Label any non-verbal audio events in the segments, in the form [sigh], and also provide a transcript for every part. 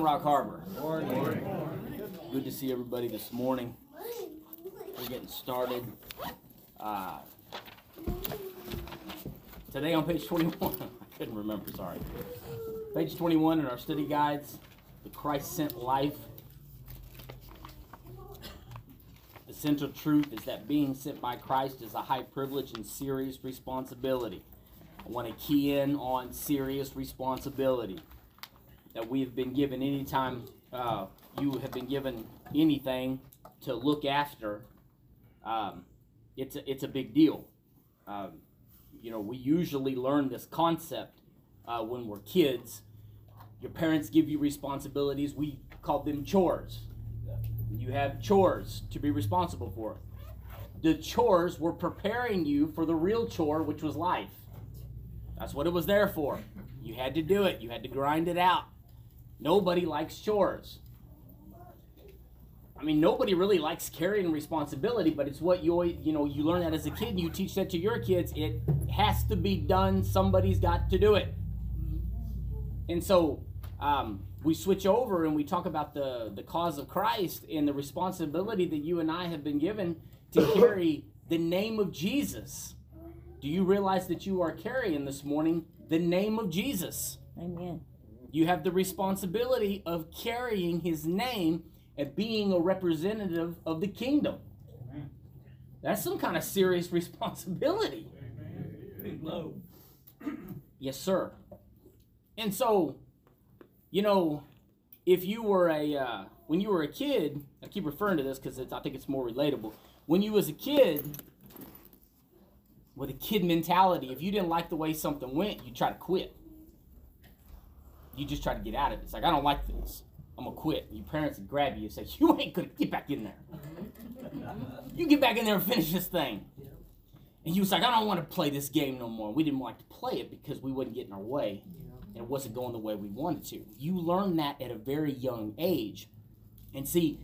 Rock Harbor. Good to see everybody this morning. We're getting started. Uh, today on page 21, [laughs] I couldn't remember, sorry. Page 21 in our study guides, the Christ sent life. The central truth is that being sent by Christ is a high privilege and serious responsibility. I want to key in on serious responsibility that we have been given anytime uh, you have been given anything to look after, um, it's a, it's a big deal. Um, you know, we usually learn this concept uh, when we're kids. Your parents give you responsibilities. We call them chores. You have chores to be responsible for. The chores were preparing you for the real chore, which was life. That's what it was there for. You had to do it. You had to grind it out. Nobody likes chores. I mean, nobody really likes carrying responsibility, but it's what you you know you learn that as a kid. And you teach that to your kids. It has to be done. Somebody's got to do it. And so um, we switch over and we talk about the the cause of Christ and the responsibility that you and I have been given to [coughs] carry the name of Jesus. Do you realize that you are carrying this morning the name of Jesus? Amen. You have the responsibility of carrying his name and being a representative of the kingdom. That's some kind of serious [laughs] responsibility. [clears throat] Yes, sir. And so, you know, if you were a uh, when you were a kid, I keep referring to this because I think it's more relatable. When you was a kid, with a kid mentality, if you didn't like the way something went, you try to quit. You just try to get out of it. It's like I don't like this. I'm gonna quit. Your parents would grab you and [laughs] say, "You ain't gonna get back in there. Mm-hmm. You get back in there and finish this thing." And he was like, "I don't want to play this game no more." We didn't like to play it because we wouldn't get in our way, and it wasn't going the way we wanted to. You learn that at a very young age, and see,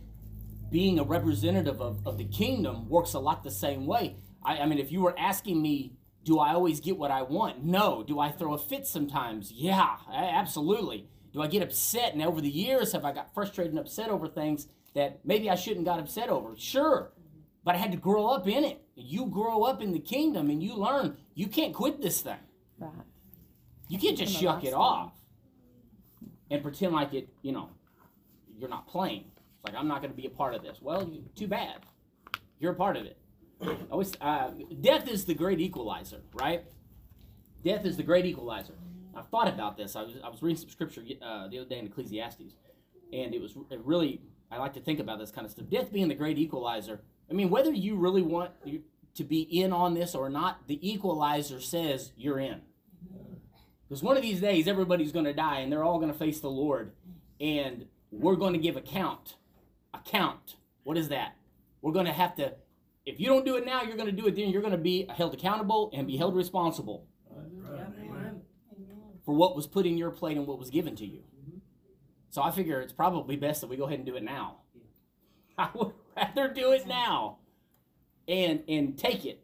being a representative of, of the kingdom works a lot the same way. I, I mean, if you were asking me, do I always get what I want? No. Do I throw a fit sometimes? Yeah, absolutely. Do I get upset? And over the years, have I got frustrated and upset over things that maybe I shouldn't got upset over? Sure. But I had to grow up in it. You grow up in the kingdom and you learn you can't quit this thing. Right. You can't just shuck it off and pretend like it, you know, you're not playing. It's like I'm not going to be a part of this. Well, you, too bad. You're a part of it. Always, uh, death is the great equalizer, right? Death is the great equalizer. I've thought about this. I was I was reading some scripture uh, the other day in Ecclesiastes, and it was it really I like to think about this kind of stuff. Death being the great equalizer. I mean, whether you really want to be in on this or not, the equalizer says you're in. Because one of these days, everybody's going to die, and they're all going to face the Lord, and we're going to give account. Account. What is that? We're going to have to. If you don't do it now, you're going to do it then. You're going to be held accountable and be held responsible for what was put in your plate and what was given to you. So I figure it's probably best that we go ahead and do it now. [laughs] I would rather do it now and and take it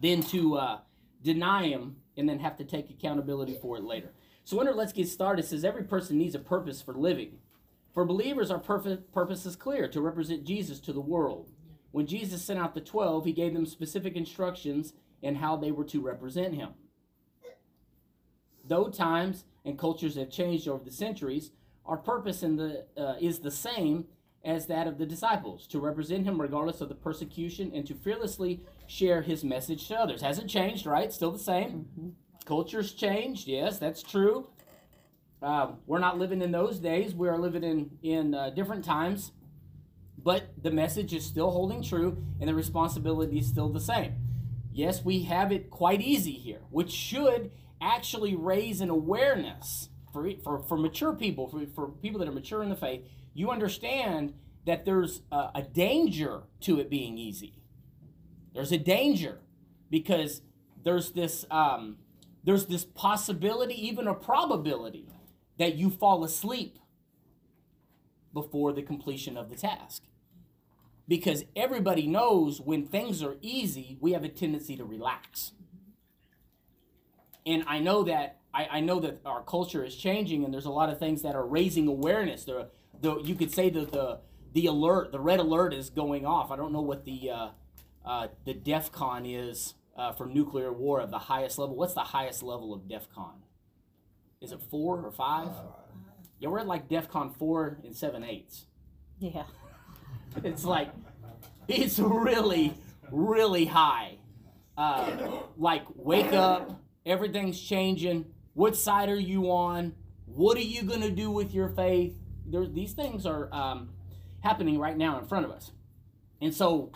than to uh, deny him and then have to take accountability for it later. So under let's get started it says every person needs a purpose for living. For believers, our purpose is clear to represent Jesus to the world. When Jesus sent out the twelve, he gave them specific instructions in how they were to represent him. Though times and cultures have changed over the centuries, our purpose in the uh, is the same as that of the disciples to represent him regardless of the persecution and to fearlessly share his message to others. Hasn't changed, right? Still the same. Culture's changed. Yes, that's true. Uh, we're not living in those days. We are living in in uh, different times, but the message is still holding true, and the responsibility is still the same. Yes, we have it quite easy here, which should actually raise an awareness for, for, for mature people, for, for people that are mature in the faith. You understand that there's a, a danger to it being easy. There's a danger because there's this um, there's this possibility, even a probability, that you fall asleep before the completion of the task. Because everybody knows when things are easy, we have a tendency to relax. And I know that I, I know that our culture is changing, and there's a lot of things that are raising awareness. The, the you could say that the the alert, the red alert, is going off. I don't know what the uh, uh, the DEFCON is uh, for nuclear war of the highest level. What's the highest level of DEFCON? Is it four or five? Yeah, we're at like DEFCON four and seven eighths. Yeah. It's like it's really, really high. Uh, like wake up, everything's changing. What side are you on? What are you gonna do with your faith? There, these things are um, happening right now in front of us, and so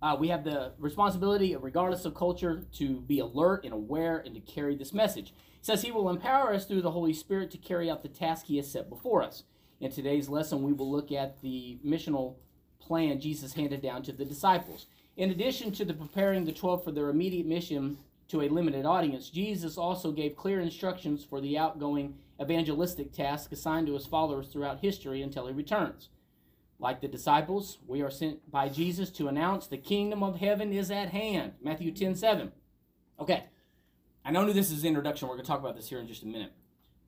uh, we have the responsibility, regardless of culture, to be alert and aware and to carry this message. It says He will empower us through the Holy Spirit to carry out the task He has set before us. In today's lesson, we will look at the missional plan Jesus handed down to the disciples. In addition to the preparing the 12 for their immediate mission to a limited audience, Jesus also gave clear instructions for the outgoing evangelistic task assigned to his followers throughout history until he returns. Like the disciples, we are sent by Jesus to announce the kingdom of heaven is at hand. Matthew 10 7. Okay, I know this is introduction. We're going to talk about this here in just a minute,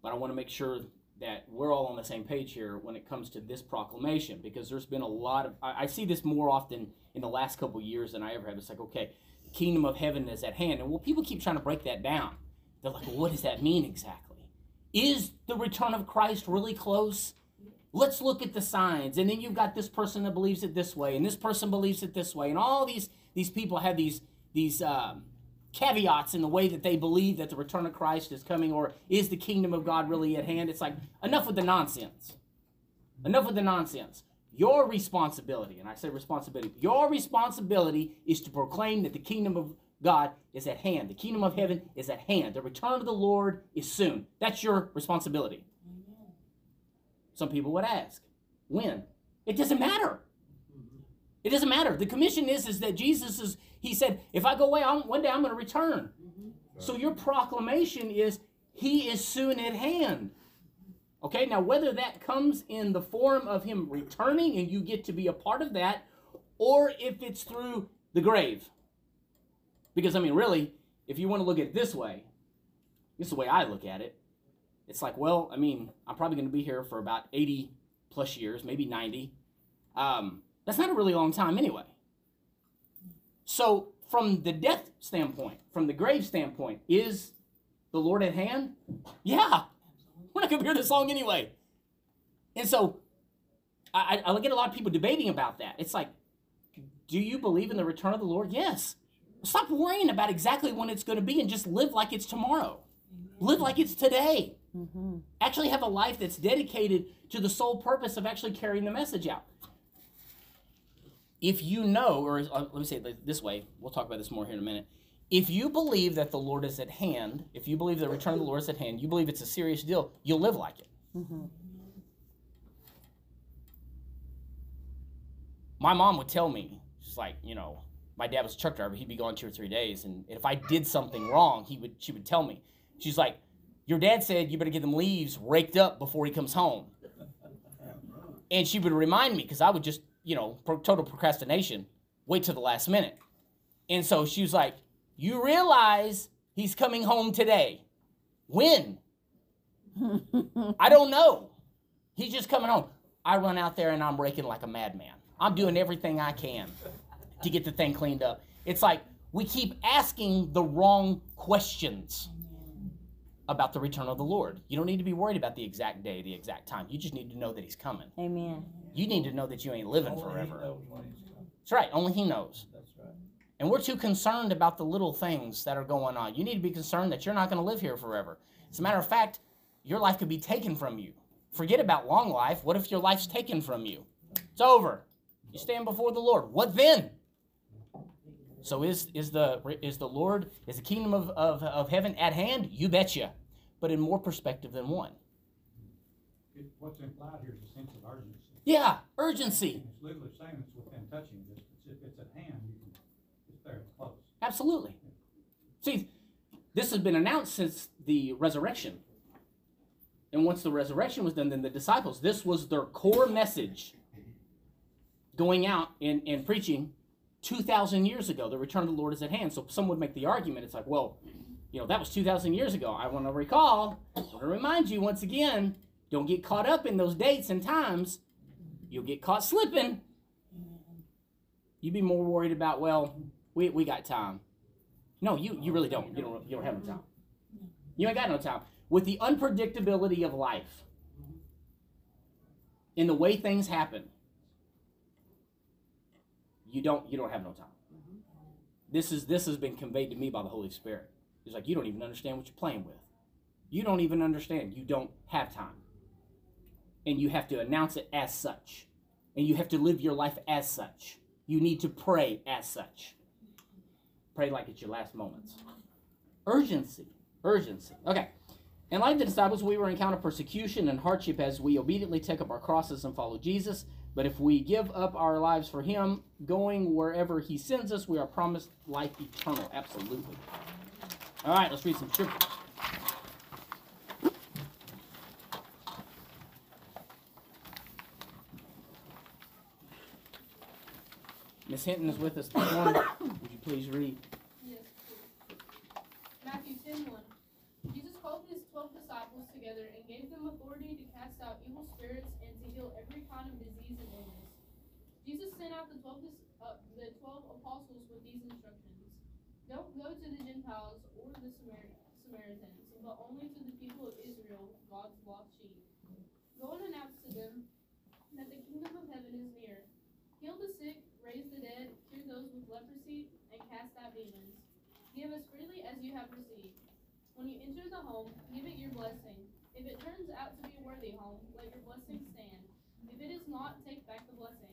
but I want to make sure that we're all on the same page here when it comes to this proclamation because there's been a lot of, I, I see this more often in the last couple years than I ever have. It's like, okay, kingdom of heaven is at hand. And well, people keep trying to break that down. They're like, well, what does that mean exactly? Is the return of Christ really close? let's look at the signs and then you've got this person that believes it this way and this person believes it this way and all these these people have these these um, caveats in the way that they believe that the return of christ is coming or is the kingdom of god really at hand it's like enough with the nonsense enough with the nonsense your responsibility and i say responsibility your responsibility is to proclaim that the kingdom of god is at hand the kingdom of heaven is at hand the return of the lord is soon that's your responsibility some people would ask. When? It doesn't matter. It doesn't matter. The commission is, is that Jesus is, he said, if I go away, I'm, one day I'm going to return. So your proclamation is, he is soon at hand. Okay, now whether that comes in the form of him returning and you get to be a part of that, or if it's through the grave. Because, I mean, really, if you want to look at it this way, this is the way I look at it it's like, well, I mean, I'm probably going to be here for about 80 plus years, maybe 90. Um, that's not a really long time anyway. So, from the death standpoint, from the grave standpoint, is the Lord at hand? Yeah. We're not going to hear this song anyway. And so, I, I get a lot of people debating about that. It's like, do you believe in the return of the Lord? Yes. Stop worrying about exactly when it's going to be and just live like it's tomorrow. Live like it's today. Mm-hmm. Actually, have a life that's dedicated to the sole purpose of actually carrying the message out. If you know, or uh, let me say it this way, we'll talk about this more here in a minute. If you believe that the Lord is at hand, if you believe the return of the Lord is at hand, you believe it's a serious deal, you'll live like it. Mm-hmm. My mom would tell me, she's like, you know, my dad was a truck driver. He'd be gone two or three days, and if I did something wrong, he would she would tell me. She's like, your dad said you better get them leaves raked up before he comes home. And she would remind me because I would just, you know, total procrastination, wait till the last minute. And so she was like, You realize he's coming home today. When? I don't know. He's just coming home. I run out there and I'm raking like a madman. I'm doing everything I can to get the thing cleaned up. It's like we keep asking the wrong questions about the return of the Lord. You don't need to be worried about the exact day, the exact time. You just need to know that He's coming. Amen. You need to know that you ain't living forever. That's right. Only He knows. That's right. And we're too concerned about the little things that are going on. You need to be concerned that you're not going to live here forever. As a matter of fact, your life could be taken from you. Forget about long life. What if your life's taken from you? It's over. You stand before the Lord. What then? So is is the is the Lord is the kingdom of, of, of heaven at hand? You betcha, but in more perspective than one. It, what's implied here is a sense of urgency. Yeah, urgency. It's literally saying it's within touching distance. If it's at hand, you can, it's there, it's close. Absolutely. See, this has been announced since the resurrection. And once the resurrection was done, then the disciples, this was their core message going out and, and preaching 2,000 years ago. The return of the Lord is at hand. So some would make the argument it's like, well, You know, that was 2,000 years ago. I want to recall, I want to remind you once again don't get caught up in those dates and times. You'll get caught slipping. You'd be more worried about, well, we, we got time. No, you, you really don't. You don't you don't have no time. You ain't got no time. With the unpredictability of life, in the way things happen, you don't you don't have no time. Mm-hmm. This is this has been conveyed to me by the Holy Spirit. It's like you don't even understand what you're playing with. You don't even understand. You don't have time. And you have to announce it as such. And you have to live your life as such. You need to pray as such. Pray like it's your last moments. Urgency. Urgency. Okay. And like the disciples, we will encounter persecution and hardship as we obediently take up our crosses and follow Jesus. But if we give up our lives for Him, going wherever He sends us, we are promised life eternal. Absolutely. All right, let's read some scriptures. Miss Hinton is with us this morning. Would you please read? Yes. Please. Matthew 10 1. Jesus called his twelve disciples together and gave them authority to cast out evil spirits heal every kind of disease and illness. Jesus sent out the twelve, uh, the twelve apostles with these instructions Don't go to the Gentiles or the Samar- Samaritans, but only to the people of Israel, God's lost sheep. Go and announce to them that the kingdom of heaven is near. Heal the sick, raise the dead, cure those with leprosy, and cast out demons. Give as freely as you have received. When you enter the home, give it your blessing. If it turns out to be a worthy home, let your blessing it is not, take back the blessing.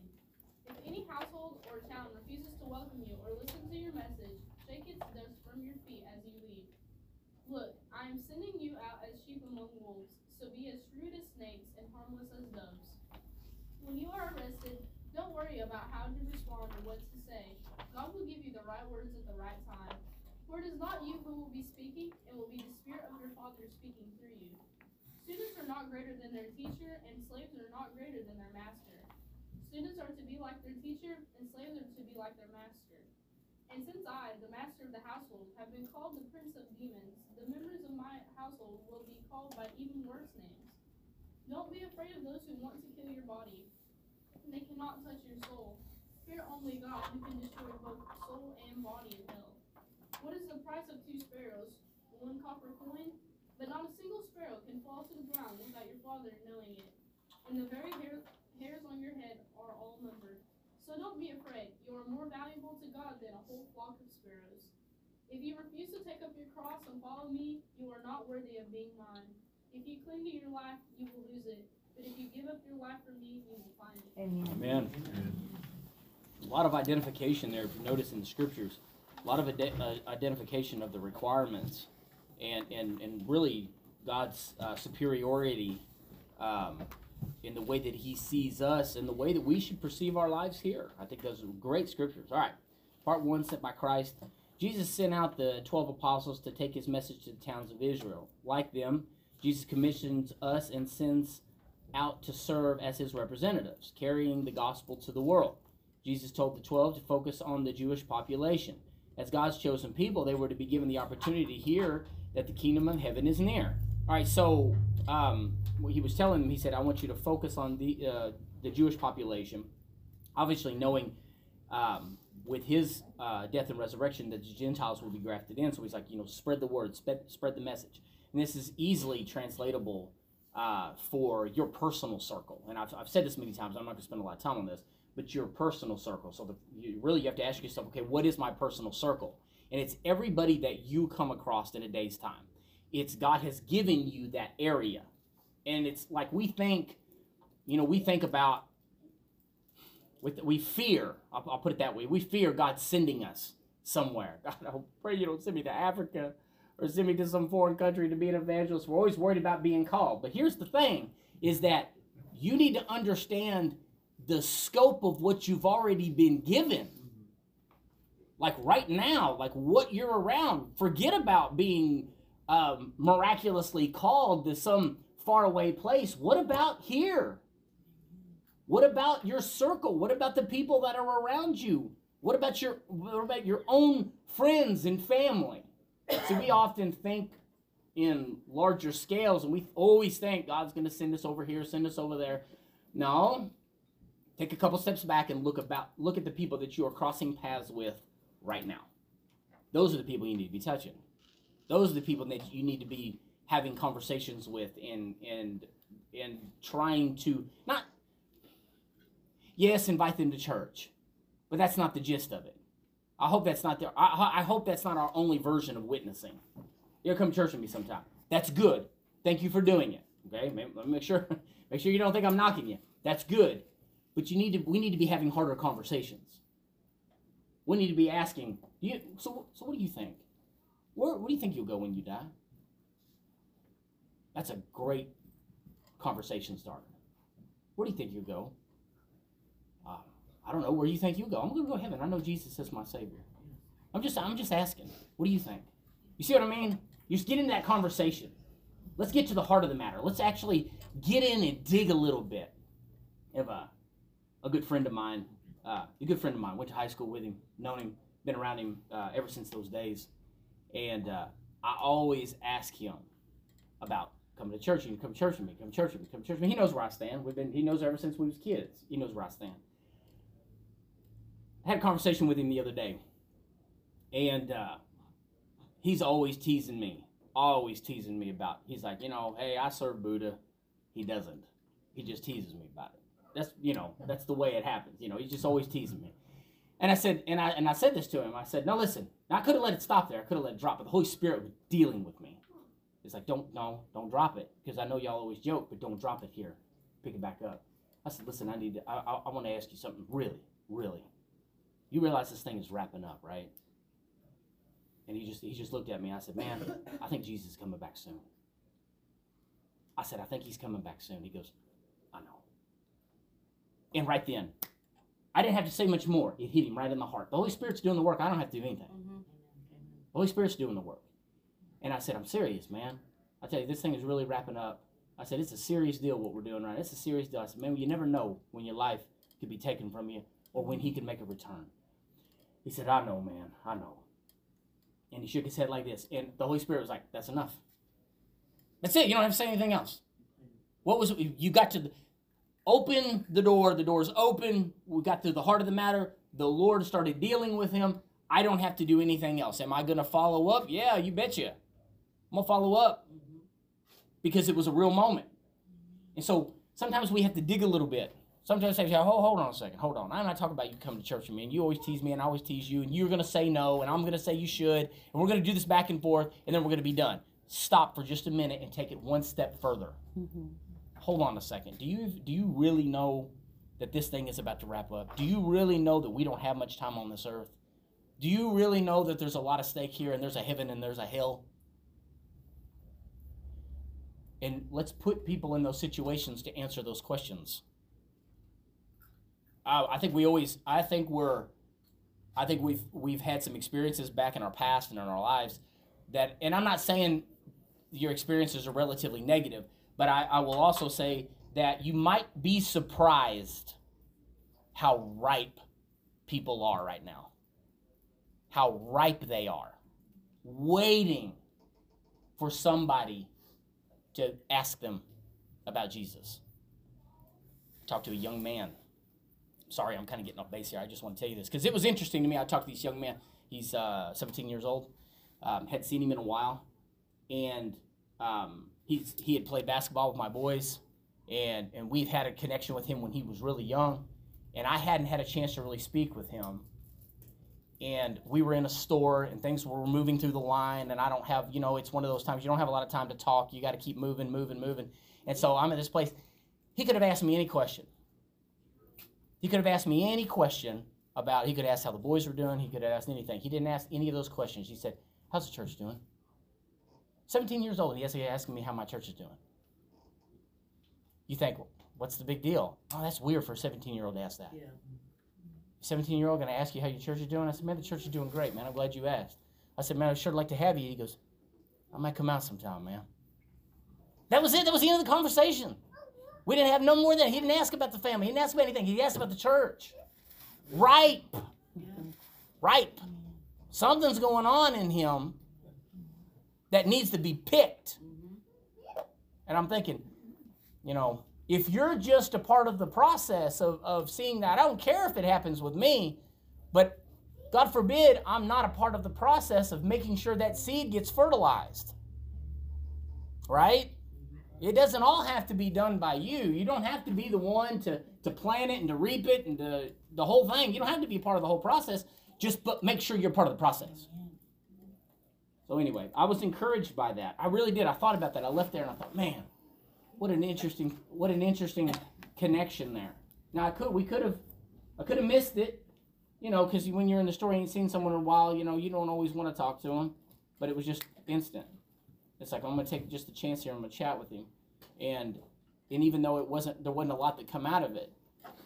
If any household or town refuses to welcome you or listen to your message, shake its dust from your feet as you leave. Look, I am sending you out as sheep among wolves, so be as shrewd as snakes and harmless as doves. When you are arrested, don't worry about how to respond or what to say. God will give you the right words at the right time. For it is not you who will be speaking, it will be the Spirit of your Father speaking through you. Students are not greater than their teacher, and slaves are not greater than their master. Students are to be like their teacher, and slaves are to be like their master. And since I, the master of the household, have been called the prince of demons, the members of my household will be called by even worse names. Don't be afraid of those who want to kill your body. They cannot touch your soul. Fear only God, who can destroy both soul and body in hell. What is the price of two sparrows? One copper coin? But not a single sparrow can fall to the ground without your Father knowing it. And the very hair, hairs on your head are all numbered. So don't be afraid. You are more valuable to God than a whole flock of sparrows. If you refuse to take up your cross and follow me, you are not worthy of being mine. If you cling to your life, you will lose it. But if you give up your life for me, you will find it. Amen. A lot of identification there, if you notice in the scriptures. A lot of ide- uh, identification of the requirements and, and, and really God's uh, superiority um, in the way that He sees us and the way that we should perceive our lives here. I think those are great scriptures. All right. Part one, sent by Christ. Jesus sent out the 12 apostles to take his message to the towns of Israel. Like them, Jesus commissions us and sends out to serve as his representatives, carrying the gospel to the world. Jesus told the 12 to focus on the Jewish population. As God's chosen people, they were to be given the opportunity to hear that the kingdom of heaven is near. All right, so um, he was telling them, he said, I want you to focus on the, uh, the Jewish population, obviously knowing um, with his uh, death and resurrection that the Gentiles will be grafted in. So he's like, you know, spread the word, spread, spread the message. And this is easily translatable uh, for your personal circle. And I've, I've said this many times, I'm not going to spend a lot of time on this, but your personal circle. So the, you really you have to ask yourself, okay, what is my personal circle? And it's everybody that you come across in a day's time. It's God has given you that area. And it's like we think, you know, we think about, with, we fear, I'll, I'll put it that way, we fear God sending us somewhere. [laughs] God, I pray you don't send me to Africa or send me to some foreign country to be an evangelist. We're always worried about being called. But here's the thing is that you need to understand the scope of what you've already been given. Like right now, like what you're around. Forget about being um, miraculously called to some faraway place. What about here? What about your circle? What about the people that are around you? What about your what about your own friends and family? See, we often think in larger scales, and we always think God's going to send us over here, send us over there. No, take a couple steps back and look about look at the people that you are crossing paths with right now. Those are the people you need to be touching. Those are the people that you need to be having conversations with and and and trying to not yes invite them to church but that's not the gist of it. I hope that's not the i, I hope that's not our only version of witnessing. You'll come to church with me sometime. That's good. Thank you for doing it. Okay let me make sure [laughs] make sure you don't think i'm knocking you. That's good. But you need to we need to be having harder conversations we need to be asking you so so what do you think where, where do you think you'll go when you die that's a great conversation starter. Where do you think you'll go? Uh, I don't know. Where do you think you'll go? I'm going to go to heaven. I know Jesus is my Savior. I'm just, I'm just asking. What do you think? You see what I mean? You just get into that conversation. Let's get to the heart of the matter. Let's actually get in and dig a little bit. I have a, a good friend of mine, uh, a good friend of mine, went to high school with him, known him, been around him uh, ever since those days. And uh, I always ask him about coming to church. You can come to church with me. Come to church with me. Come to church with me. He knows where I stand. We've been. He knows ever since we was kids. He knows where I stand. I had a conversation with him the other day, and uh, he's always teasing me. Always teasing me about. He's like, you know, hey, I serve Buddha. He doesn't. He just teases me about it. That's you know, that's the way it happens. You know, he's just always teasing me. And I said, and I and I said this to him. I said, no, listen. I could have let it stop there. I could have let it drop, but the Holy Spirit was dealing with me. It's like, don't, no, don't drop it. Because I know y'all always joke, but don't drop it here. Pick it back up. I said, listen, I need to, I, I, I want to ask you something really, really. You realize this thing is wrapping up, right? And he just, he just looked at me. I said, man, I think Jesus is coming back soon. I said, I think he's coming back soon. He goes. And right then, I didn't have to say much more. It hit him right in the heart. The Holy Spirit's doing the work. I don't have to do anything. Mm-hmm. The Holy Spirit's doing the work. And I said, I'm serious, man. I tell you, this thing is really wrapping up. I said, it's a serious deal what we're doing right. Now. It's a serious deal. I said, man, you never know when your life could be taken from you or when he could make a return. He said, I know, man. I know. And he shook his head like this. And the Holy Spirit was like, that's enough. That's it. You don't have to say anything else. What was it? You got to the, open the door. The door's open. We got to the heart of the matter. The Lord started dealing with him. I don't have to do anything else. Am I going to follow up? Yeah, you betcha. I'm gonna follow up because it was a real moment. And so sometimes we have to dig a little bit. Sometimes I say, hold, hold on a second, hold on. I'm not talking about you coming to church with me, and you always tease me, and I always tease you, and you're gonna say no, and I'm gonna say you should, and we're gonna do this back and forth, and then we're gonna be done. Stop for just a minute and take it one step further. Mm-hmm. Hold on a second. Do you do you really know that this thing is about to wrap up? Do you really know that we don't have much time on this earth? Do you really know that there's a lot of stake here, and there's a heaven and there's a hell? and let's put people in those situations to answer those questions. Uh, I think we always, I think we're, I think we've we've had some experiences back in our past and in our lives that, and I'm not saying your experiences are relatively negative, but I, I will also say that you might be surprised how ripe people are right now, how ripe they are, waiting for somebody to ask them about Jesus. Talk to a young man. Sorry, I'm kind of getting off base here. I just want to tell you this because it was interesting to me. I talked to this young man. He's uh, 17 years old. Um, had seen him in a while, and um, he's he had played basketball with my boys, and and we've had a connection with him when he was really young, and I hadn't had a chance to really speak with him. And we were in a store and things were moving through the line and i don't have you know it's one of those times you don't have a lot of time to talk you got to keep moving moving moving. And so i'm at this place he could have asked me any question. He could have asked me any question about he could ask how the boys were doing he could have asked anything. He didn't ask any of those questions. He said how's the church doing 17 years old and he asking me how my church is doing you think what's the big deal oh that's weird for a 17 year old to ask that Yeah. 17 year old going to ask you how your church is doing? I said, man, the church is doing great, man. I'm glad you asked. I said, man, I'd sure like to have you. He goes, I might come out sometime, man. That was it. That was the end of the conversation. We didn't have no more than He didn't ask about the family. He didn't ask about anything. He asked about the church. Ripe. Ripe. Something's going on in him that needs to be picked. Mm-hmm. And I'm thinking, you know, if you're just a part of the process of, of seeing that, I don't care if it happens with me, but God forbid I'm not a part of the process of making sure that seed gets fertilized. Right? It doesn't all have to be done by you. You don't have to be the one to, to plant it and to reap it and to, the whole thing. You don't have to be part of the whole process. Just but make sure you're part of the process. So anyway, I was encouraged by that. I really did. I thought about that. I left there and I thought, man, what an interesting what an interesting connection there. Now I could we could have I could have missed it, you know, because when you're in the store, and you ain't seen someone in a while, you know, you don't always want to talk to them, but it was just instant. It's like I'm gonna take just a chance here. I'm gonna chat with him, and and even though it wasn't there wasn't a lot that come out of it,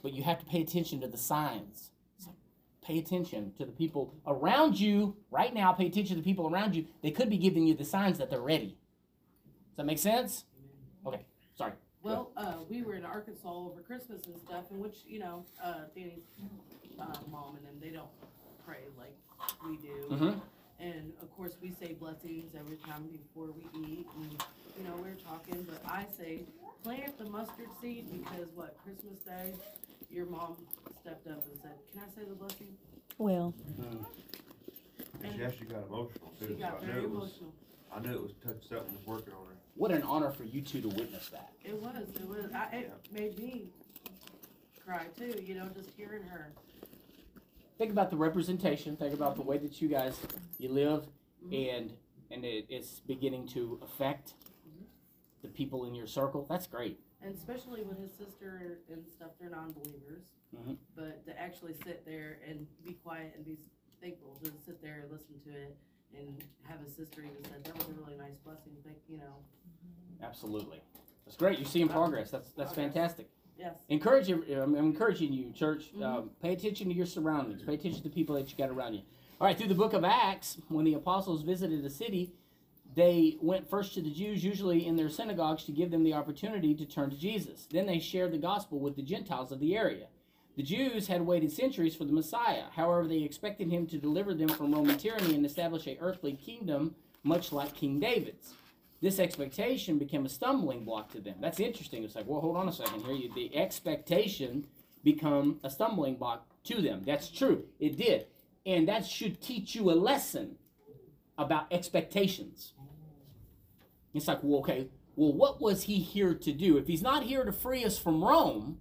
but you have to pay attention to the signs. Pay attention to the people around you right now. Pay attention to the people around you. They could be giving you the signs that they're ready. Does that make sense? Okay, sorry. Well, uh, we were in Arkansas over Christmas and stuff, in which, you know, uh, Danny's, uh, mom and them, they don't pray like we do. Mm-hmm. And of course, we say blessings every time before we eat, and, you know, we are talking, but I say, plant the mustard seed, because what, Christmas Day, your mom stepped up and said, can I say the blessing? Well, mm-hmm. And She actually got emotional she too. so got I knew very it was, emotional. I knew it was touch something was working on her. What an honor for you two to witness that. It was, it was, I, it made me cry too, you know, just hearing her. Think about the representation. Think about the way that you guys you live, mm-hmm. and and it, it's beginning to affect mm-hmm. the people in your circle. That's great. And especially with his sister and stuff, they're non-believers. Mhm. But to actually sit there and be quiet and be thankful to sit there and listen to it and have his sister even said that was a really nice blessing. Think you know, Absolutely. That's great. You're seeing progress. That's that's Okay. fantastic. yes. Encourage you. I'm encouraging you, church. Mhm. Um, pay attention to your surroundings. Pay attention to the people that you got around you. All right. Through the book of Acts, when the apostles visited a city, they went first to the Jews, usually in their synagogues, to give them the opportunity to turn to Jesus. Then they shared the gospel with the Gentiles of the area. The Jews had waited centuries for the Messiah. However, they expected him to deliver them from Roman tyranny and establish a earthly kingdom, much like King David's. This expectation became a stumbling block to them. That's interesting. It's like, well, hold on a second here. The expectation become a stumbling block to them. That's true. It did. And that should teach you a lesson about expectations. It's like, well, okay, well, what was he here to do? If he's not here to free us from Rome,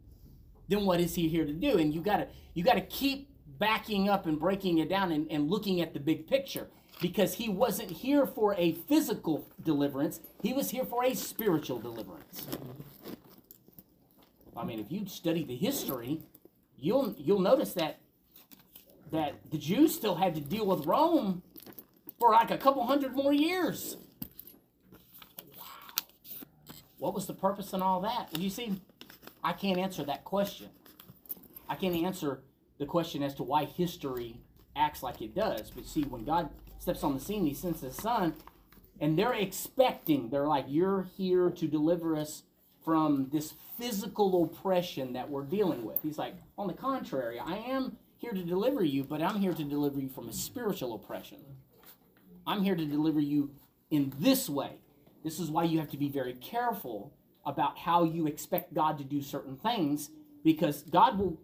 then what is he here to do? And you gotta you gotta keep backing up and breaking it down and, and looking at the big picture. Because he wasn't here for a physical deliverance, he was here for a spiritual deliverance. I mean, if you study the history, you'll you'll notice that that the Jews still had to deal with Rome for like a couple hundred more years. What was the purpose in all that? You see, I can't answer that question. I can't answer the question as to why history acts like it does. But see, when God steps on the scene, He sends His Son, and they're expecting, they're like, You're here to deliver us from this physical oppression that we're dealing with. He's like, On the contrary, I am here to deliver you, but I'm here to deliver you from a spiritual oppression. I'm here to deliver you in this way. This is why you have to be very careful about how you expect God to do certain things because God will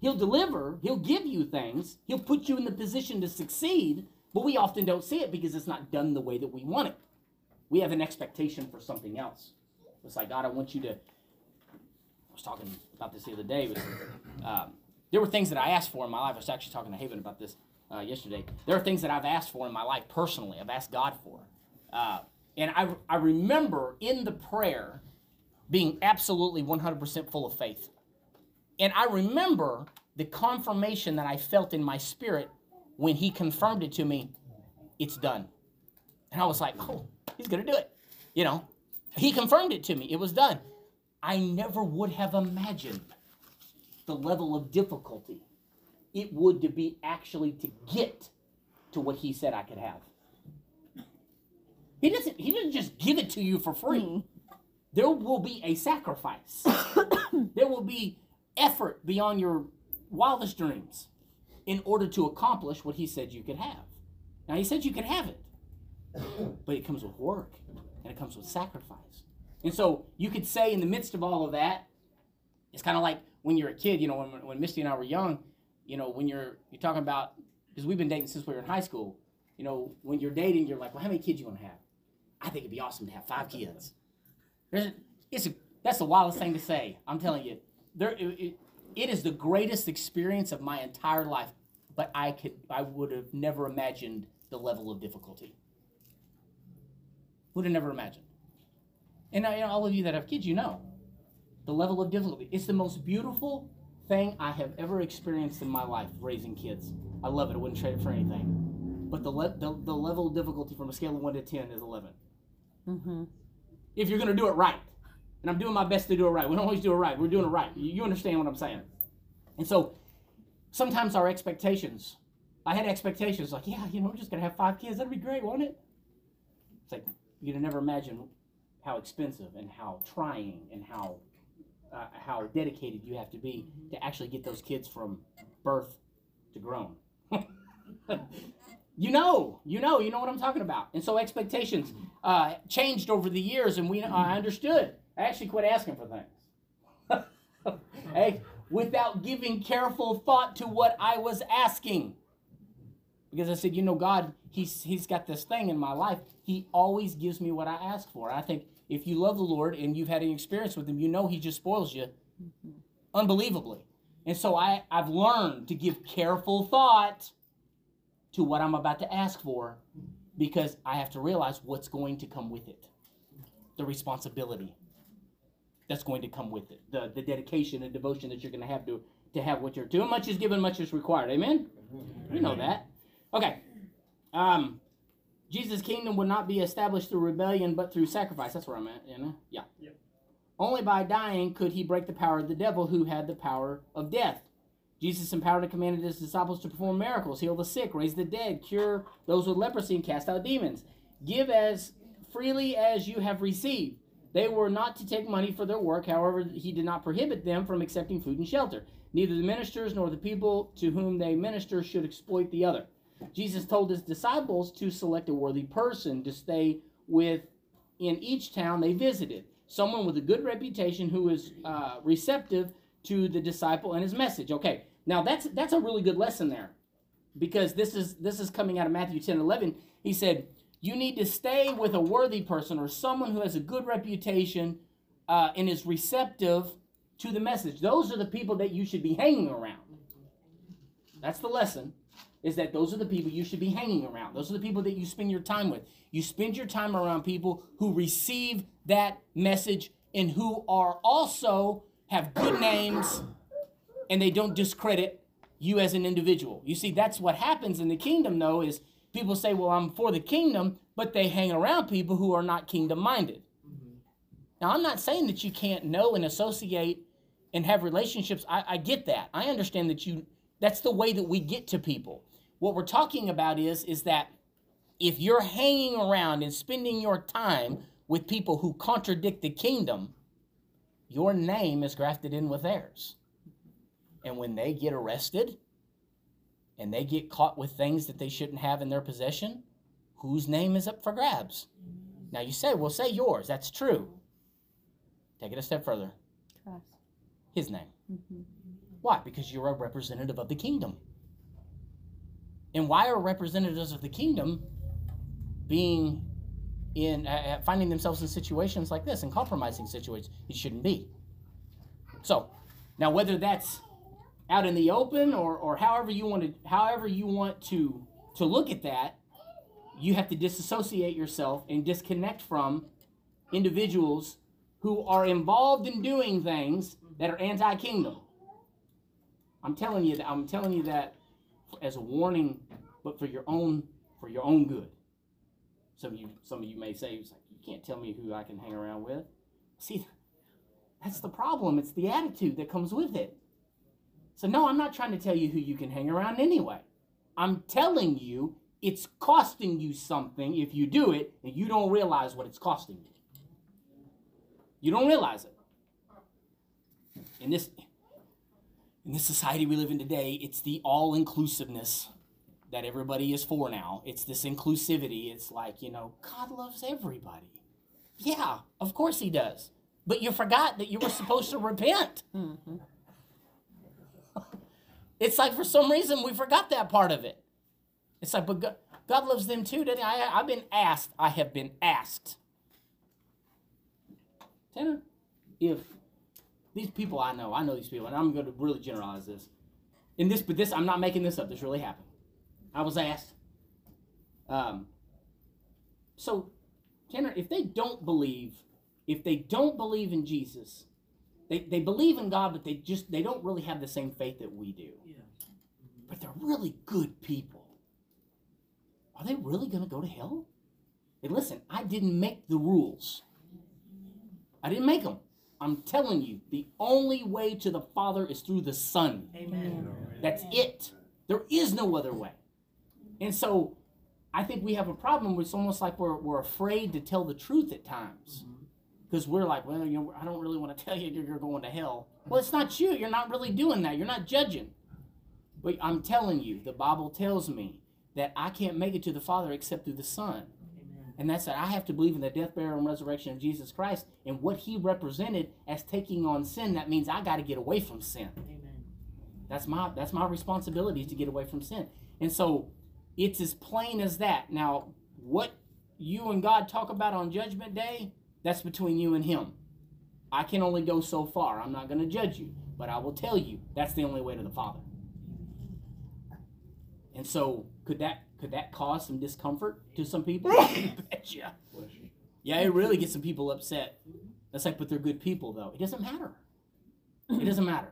he'll deliver, he'll give you things, he'll put you in the position to succeed, but we often don't see it because it's not done the way that we want it. We have an expectation for something else. It's like God, I want you to I was talking about this the other day, but um, there were things that I asked for in my life. I was actually talking to Haven about this uh, yesterday. There are things that I've asked for in my life personally. I've asked God for. Uh, and I, I remember in the prayer being absolutely 100% full of faith. And I remember the confirmation that I felt in my spirit when he confirmed it to me, it's done. And I was like, oh, he's going to do it. You know, he confirmed it to me. It was done. I never would have imagined the level of difficulty it would to be actually to get to what he said I could have. He doesn't he doesn't just give it to you for free. Hmm. There will be a sacrifice. [coughs] there will be effort beyond your wildest dreams in order to accomplish what he said you could have. Now he said you could have it. but it comes with work and it comes with sacrifice. And so you could say, in the midst of all of that, it's kind of like when you're a kid. You know, when, when Misty and I were young, you know, when you're you're talking about because we've been dating since we were in high school. You know, when you're dating, you're like, well, how many kids you want to have? I think it'd be awesome to have five kids. There's, it's a, that's the wildest thing to say. I'm telling you, there it, it, it is the greatest experience of my entire life. But I could, I would have never imagined the level of difficulty. Would have never imagined. And I, all of you that have kids, you know the level of difficulty. It's the most beautiful thing I have ever experienced in my life raising kids. I love it. I wouldn't trade it for anything. But the, le- the, the level of difficulty from a scale of 1 to 10 is 11. Mm-hmm. If you're going to do it right. And I'm doing my best to do it right. We don't always do it right. We're doing it right. You understand what I'm saying. And so sometimes our expectations, I had expectations like, yeah, you know, we're just going to have five kids. That'd be great, won't it? It's like, you'd never imagine how expensive and how trying and how uh, how dedicated you have to be to actually get those kids from birth to grown. [laughs] you know, you know, you know what I'm talking about. And so expectations mm-hmm. uh, changed over the years, and we I understood. I actually quit asking for things. [laughs] hey, without giving careful thought to what I was asking. Because I said, you know, God, He's He's got this thing in my life. He always gives me what I ask for. I think if you love the Lord and you've had an experience with Him, you know He just spoils you mm-hmm. unbelievably. And so I, I've learned to give careful thought to what I'm about to ask for because I have to realize what's going to come with it. The responsibility that's going to come with it. The, the dedication and devotion that you're going to have to, to have what you're doing. Much is given, much is required. Amen? We know that. Okay. Um, Jesus' kingdom would not be established through rebellion, but through sacrifice. That's where I'm at, you know? Yeah. Yep. Only by dying could he break the power of the devil, who had the power of death. Jesus empowered and commanded his disciples to perform miracles, heal the sick, raise the dead, cure those with leprosy, and cast out demons. Give as freely as you have received. They were not to take money for their work, however, he did not prohibit them from accepting food and shelter. Neither the ministers nor the people to whom they minister should exploit the other. Jesus told his disciples to select a worthy person to stay with in each town they visited, someone with a good reputation who is uh, receptive to the disciple and his message. Okay, now that's that's a really good lesson there, because this is this is coming out of Matthew 10, 11. He said you need to stay with a worthy person or someone who has a good reputation uh, and is receptive to the message. Those are the people that you should be hanging around. That's the lesson is that those are the people you should be hanging around. Those are the people that you spend your time with. You spend your time around people who receive that message and who are also have good names and they don't discredit you as an individual. You see, that's what happens in the kingdom though is people say, "Well, I'm for the kingdom," but they hang around people who are not kingdom minded. Mm-hmm. Now, I'm not saying that you can't know and associate and have relationships. I, I get that. I understand that you that's the way that we get to people. What we're talking about is is that if you're hanging around and spending your time with people who contradict the kingdom, your name is grafted in with theirs. And when they get arrested and they get caught with things that they shouldn't have in their possession, whose name is up for grabs? Now you say, well, say yours. That's true. Take it a step further. Trust. His name. Mm-hmm. Why? Because you're a representative of the kingdom. And why are representatives of the kingdom being in uh, finding themselves in situations like this, in compromising situations? It shouldn't be. So, now whether that's out in the open or, or however you want to however you want to to look at that, you have to disassociate yourself and disconnect from individuals who are involved in doing things that are anti-kingdom. I'm telling you that I'm telling you that as a warning, but for your own for your own good. Some of you some of you may say it's like you can't tell me who I can hang around with. See, that's the problem. It's the attitude that comes with it. So no, I'm not trying to tell you who you can hang around anyway. I'm telling you it's costing you something if you do it and you don't realize what it's costing you. You don't realize it. In this in this society we live in today, it's the all inclusiveness that everybody is for now. It's this inclusivity. It's like, you know, God loves everybody. Yeah, of course he does. But you forgot that you were supposed to repent. Mhm. It's like for some reason we forgot that part of it. It's like, but God, God loves them too, he? I, I've been asked, I have been asked. Tanner, if these people I know, I know these people, and I'm going to really generalize this. In this, but this, I'm not making this up. This really happened. I was asked. Um, so, Tanner, if they don't believe, if they don't believe in Jesus, they, they believe in God, but they just they don't really have the same faith that we do. Yeah. But they're really good people. Are they really going to go to hell? And listen, I didn't make the rules. I didn't make them. I'm telling you, the only way to the Father is through the Son. Amen. That's it. There is no other way. And so I think we have a problem where it's almost like we're, we're afraid to tell the truth at times. Mm-hmm. Because we're like, well, you know, I don't really want to [laughs] tell you you're going to hell. Well, it's not you. You're not really doing that. You're not judging. But I'm telling you, the Bible tells me that I can't make it to the Father except through the Son. Amen. And that's that I have to believe in the death, burial, and resurrection of Jesus Christ and what he represented as taking on sin. That means I got to get away from sin. Amen. That's my that's my responsibility to get away from sin. And so it's as plain as that. Now, what you and God talk about on judgment day, that's between you and him. I can only go so far. I'm not going to judge you, but I will tell you that's the only way to the Father. And so, could that could that cause some discomfort to some people? [laughs] [laughs] Betcha. Yeah, it really gets some people upset. That's like, but they're good people, though. It doesn't matter. It doesn't matter.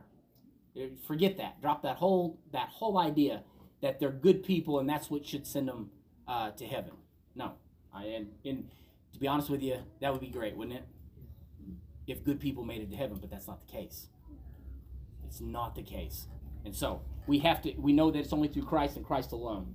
Eh, Forget that. Drop that whole that whole idea that they're good people and that's what should send them uh, to heaven. No, I and, and to be honest with you, that would be great, wouldn't it? If good people made it to heaven, but that's not the case. It's not the case, and so we have to. We know that it's only through Christ and Christ alone.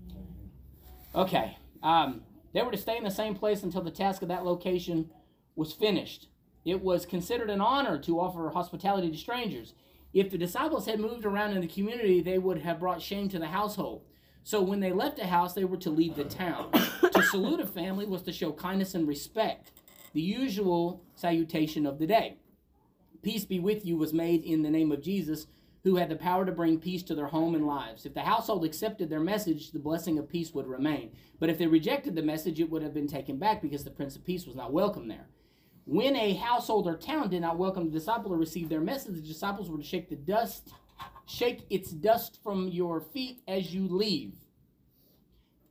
Okay. Um, they were to stay in the same place until the task of that location was finished. It was considered an honor to offer hospitality to strangers. If the disciples had moved around in the community, they would have brought shame to the household. So when they left a house, they were to leave the town. [coughs] to salute a family was to show kindness and respect, the usual salutation of the day. Peace be with you was made in the name of Jesus, who had the power to bring peace to their home and lives. If the household accepted their message, the blessing of peace would remain. But if they rejected the message, it would have been taken back because the Prince of Peace was not welcome there. When a household or town did not welcome the disciple or receive their message, the disciples were to shake the dust, shake its dust from your feet as you leave.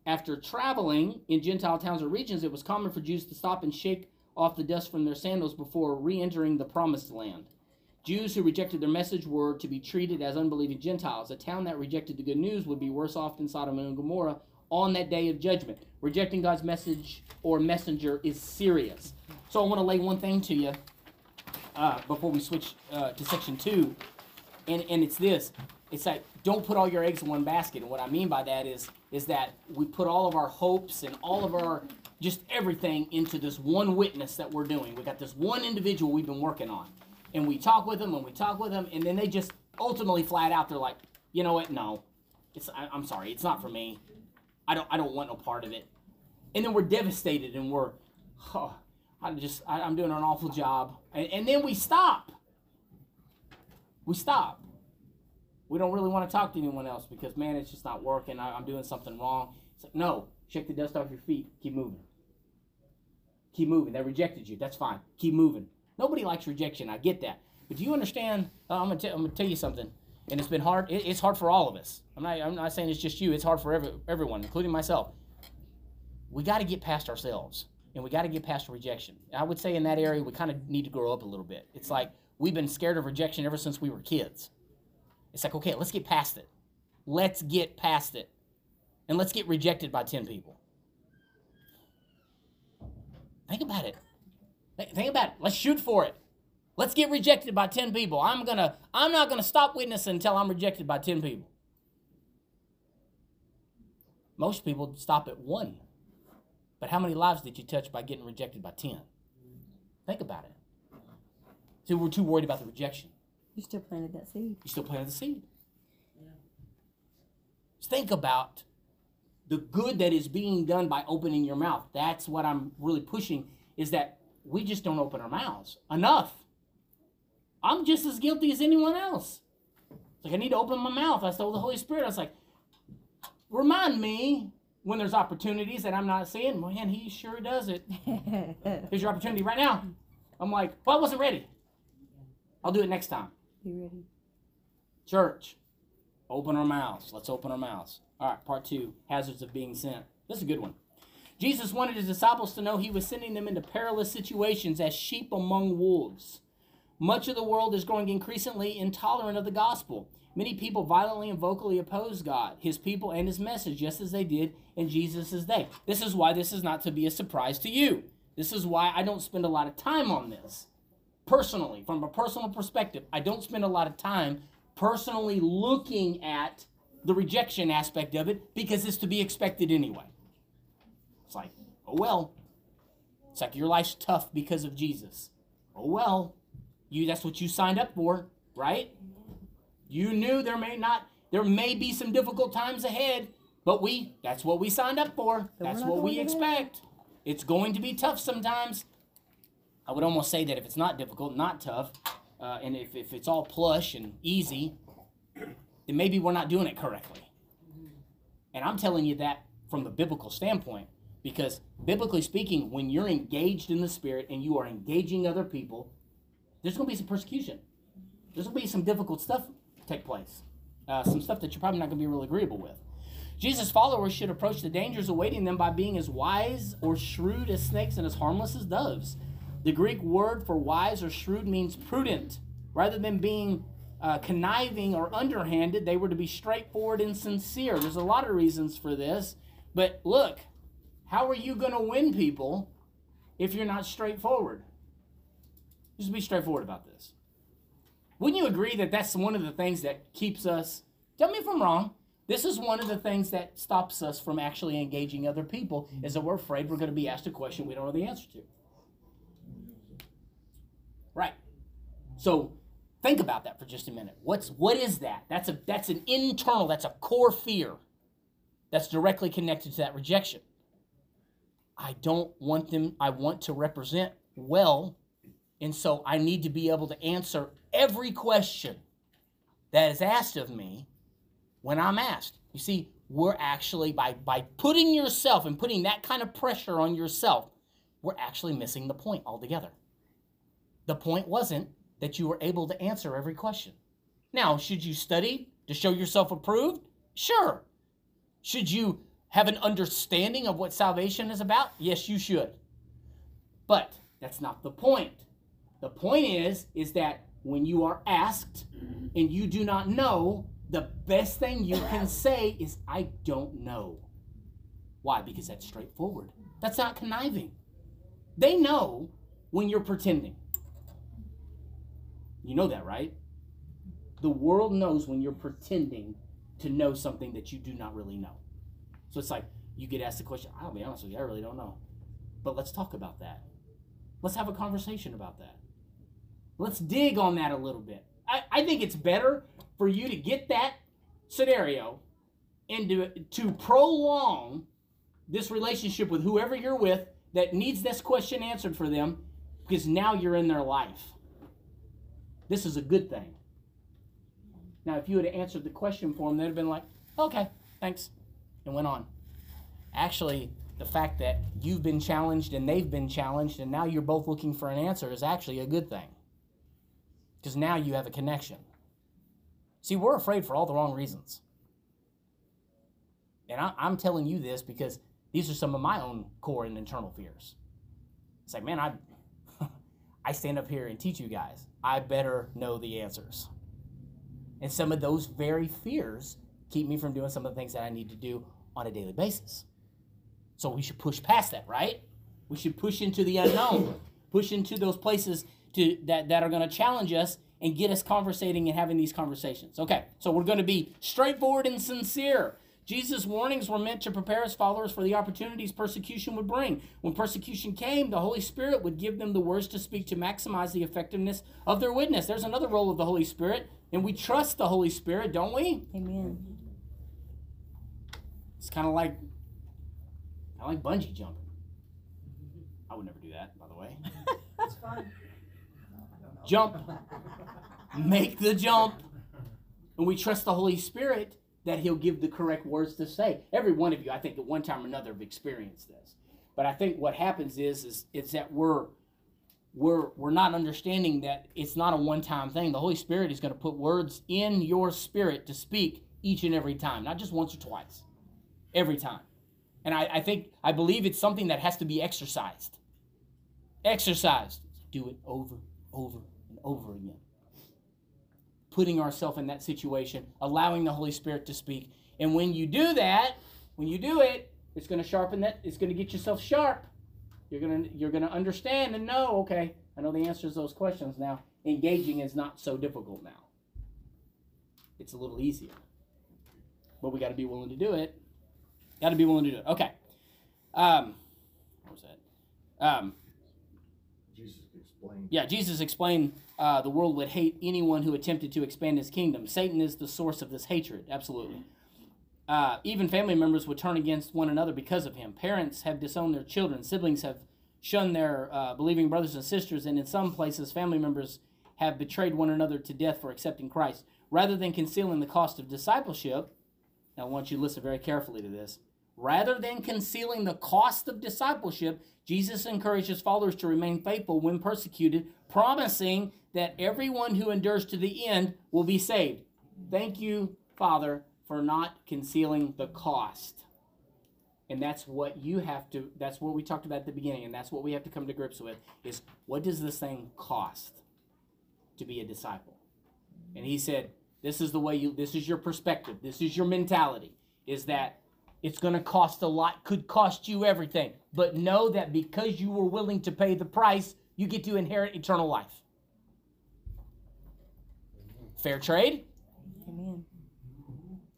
After traveling in Gentile towns or regions, it was common for Jews to stop and shake off the dust from their sandals before re entering the promised land. Jews who rejected their message were to be treated as unbelieving Gentiles. A town that rejected the good news would be worse off than Sodom and Gomorrah on that day of judgment. Rejecting God's message or messenger is serious. So I want to lay one thing to you uh, before we switch uh, to section two, and and it's this: it's like don't put all your eggs in one basket. And what I mean by that is is that we put all of our hopes and all of our just everything into this one witness that we're doing. We got this one individual we've been working on, and we talk with them and we talk with them, and then they just ultimately flat out they're like, you know what? No, it's I, I'm sorry, it's not for me. I don't I don't want no part of it. And then we're devastated and we're, oh, I just I, I'm doing an awful job, and, and then we stop. We stop. We don't really want to talk to anyone else because man, it's just not working. I, I'm doing something wrong. Like no, shake the dust off your feet. Keep moving. Keep moving. They rejected you. That's fine. Keep moving. Nobody likes rejection. I get that. But do you understand? Uh, I'm gonna t- I'm gonna tell you something, and it's been hard. It, it's hard for all of us. I'm not I'm not saying it's just you. It's hard for every, everyone, including myself. We got to get past ourselves, and we got to get past rejection. I would say in that area we kind of need to grow up a little bit. It's like we've been scared of rejection ever since we were kids. It's like okay, let's get past it. Let's get past it, and let's get rejected by ten people. Think about it. Think about it. Let's shoot for it. Let's get rejected by 10 people. I'm going to I'm not going to stop witnessing until I'm rejected by 10 people. Most people stop at 1. But how many lives did you touch by getting rejected by 10? Think about it. See, we're too worried about the rejection. You still planted that seed. You still planted the seed. Yeah. Think about the good that is being done by opening your mouth. That's what I'm really pushing is that we just don't open our mouths enough. I'm just as guilty as anyone else. It's like I need to open my mouth. I told the Holy Spirit, I was like, remind me when there's opportunities that I'm not seeing. Man, he sure does it. [laughs] Here's your opportunity right now. I'm like, well, I wasn't ready. I'll do it next time. Be ready. Church, open our mouths. Let's open our mouths. All right, part two hazards of being sent. This is a good one. Jesus wanted his disciples to know he was sending them into perilous situations as sheep among wolves. Much of the world is growing increasingly intolerant of the gospel. Many people violently and vocally oppose God, his people, and his message, just as they did in Jesus' day. This is why this is not to be a surprise to you. This is why I don't spend a lot of time on this. Personally, from a personal perspective, I don't spend a lot of time personally looking at the rejection aspect of it because it's to be expected anyway. It's like, oh well. It's like your life's tough because of Jesus. Oh well. You that's what you signed up for, right? You knew there may not there may be some difficult times ahead, but we that's what we signed up for. That's what we expect. It's going to be tough sometimes. I would almost say that if it's not difficult, not tough, uh, and if, if it's all plush and easy, then maybe we're not doing it correctly. And I'm telling you that from the biblical standpoint, because biblically speaking, when you're engaged in the Spirit and you are engaging other people, there's going to be some persecution. There's going to be some difficult stuff take place, uh, some stuff that you're probably not going to be real agreeable with. Jesus' followers should approach the dangers awaiting them by being as wise or shrewd as snakes and as harmless as doves. The Greek word for wise or shrewd means prudent. Rather than being uh, conniving or underhanded, they were to be straightforward and sincere. There's a lot of reasons for this, but look, how are you going to win people if you're not straightforward? Just be straightforward about this. Wouldn't you agree that that's one of the things that keeps us? Tell me if I'm wrong. This is one of the things that stops us from actually engaging other people, is that we're afraid we're going to be asked a question we don't know the answer to. Right. So think about that for just a minute. What's what is that? That's a that's an internal, that's a core fear that's directly connected to that rejection. I don't want them, I want to represent well, and so I need to be able to answer every question that is asked of me when I'm asked. You see, we're actually by by putting yourself and putting that kind of pressure on yourself, we're actually missing the point altogether. The point wasn't that you were able to answer every question. Now, should you study to show yourself approved? Sure. Should you have an understanding of what salvation is about? Yes, you should. But that's not the point. The point is is that when you are asked and you do not know, the best thing you can say is I don't know. Why? Because that's straightforward. That's not conniving. They know when you're pretending. You know that, right? The world knows when you're pretending to know something that you do not really know. So it's like you get asked the question, I'll be honest with you, I really don't know. But let's talk about that. Let's have a conversation about that. Let's dig on that a little bit. I, I think it's better for you to get that scenario and to, to prolong this relationship with whoever you're with that needs this question answered for them because now you're in their life. This is a good thing. Now, if you had answered the question for them, they'd have been like, okay, thanks, and went on. Actually, the fact that you've been challenged and they've been challenged and now you're both looking for an answer is actually a good thing. Because now you have a connection. See, we're afraid for all the wrong reasons. And I, I'm telling you this because these are some of my own core and internal fears. It's like, man, I, I stand up here and teach you guys. I better know the answers. And some of those very fears keep me from doing some of the things that I need to do on a daily basis. So we should push past that, right? We should push into the unknown, [coughs] push into those places to that, that are going to challenge us and get us conversating and having these conversations. Okay, so we're going to be straightforward and sincere. Jesus' warnings were meant to prepare his followers for the opportunities persecution would bring. When persecution came, the Holy Spirit would give them the words to speak to maximize the effectiveness of their witness. There's another role of the Holy Spirit, and we trust the Holy Spirit, don't we? Amen. It's kind of like I like bungee jumping. I would never do that, by the way. It's fun. Jump. Make the jump. And we trust the Holy Spirit that He'll give the correct words to say. Every one of you, I think, at one time or another, have experienced this. But I think what happens is, is, is that we're we're we're not understanding that it's not a one-time thing. The Holy Spirit is going to put words in your spirit to speak each and every time, not just once or twice, every time. And I, I think I believe it's something that has to be exercised. Exercised. Do it over, over, and over again. Putting ourselves in that situation, allowing the Holy Spirit to speak. And when you do that, when you do it, it's going to sharpen that. It's going to get yourself sharp. You're gonna you're gonna understand and know. Okay, I know the answers to those questions now. Engaging is not so difficult now. It's a little easier, but we got to be willing to do it. Got to be willing to do it. Okay. Um, what was that? Um, Jesus explained. yeah, Jesus explained uh, the world would hate anyone who attempted to expand his kingdom. Satan is the source of this hatred. Absolutely. Uh, even family members would turn against one another because of him. Parents have disowned their children. Siblings have shunned their uh, believing brothers and sisters. And in some places, family members have betrayed one another to death for accepting Christ. Rather than concealing the cost of discipleship, now I want you to listen very carefully to this. Rather than concealing the cost of discipleship, Jesus encouraged his followers to remain faithful when persecuted, promising that everyone who endures to the end will be saved. Thank you, Father, for not concealing the cost. And that's what you have to that's what we talked about at the beginning and that's what we have to come to grips with is what does this thing cost to be a disciple? And he said, this is the way you this is your perspective. This is your mentality is that it's going to cost a lot, could cost you everything. But know that because you were willing to pay the price, you get to inherit eternal life. Fair trade? Amen.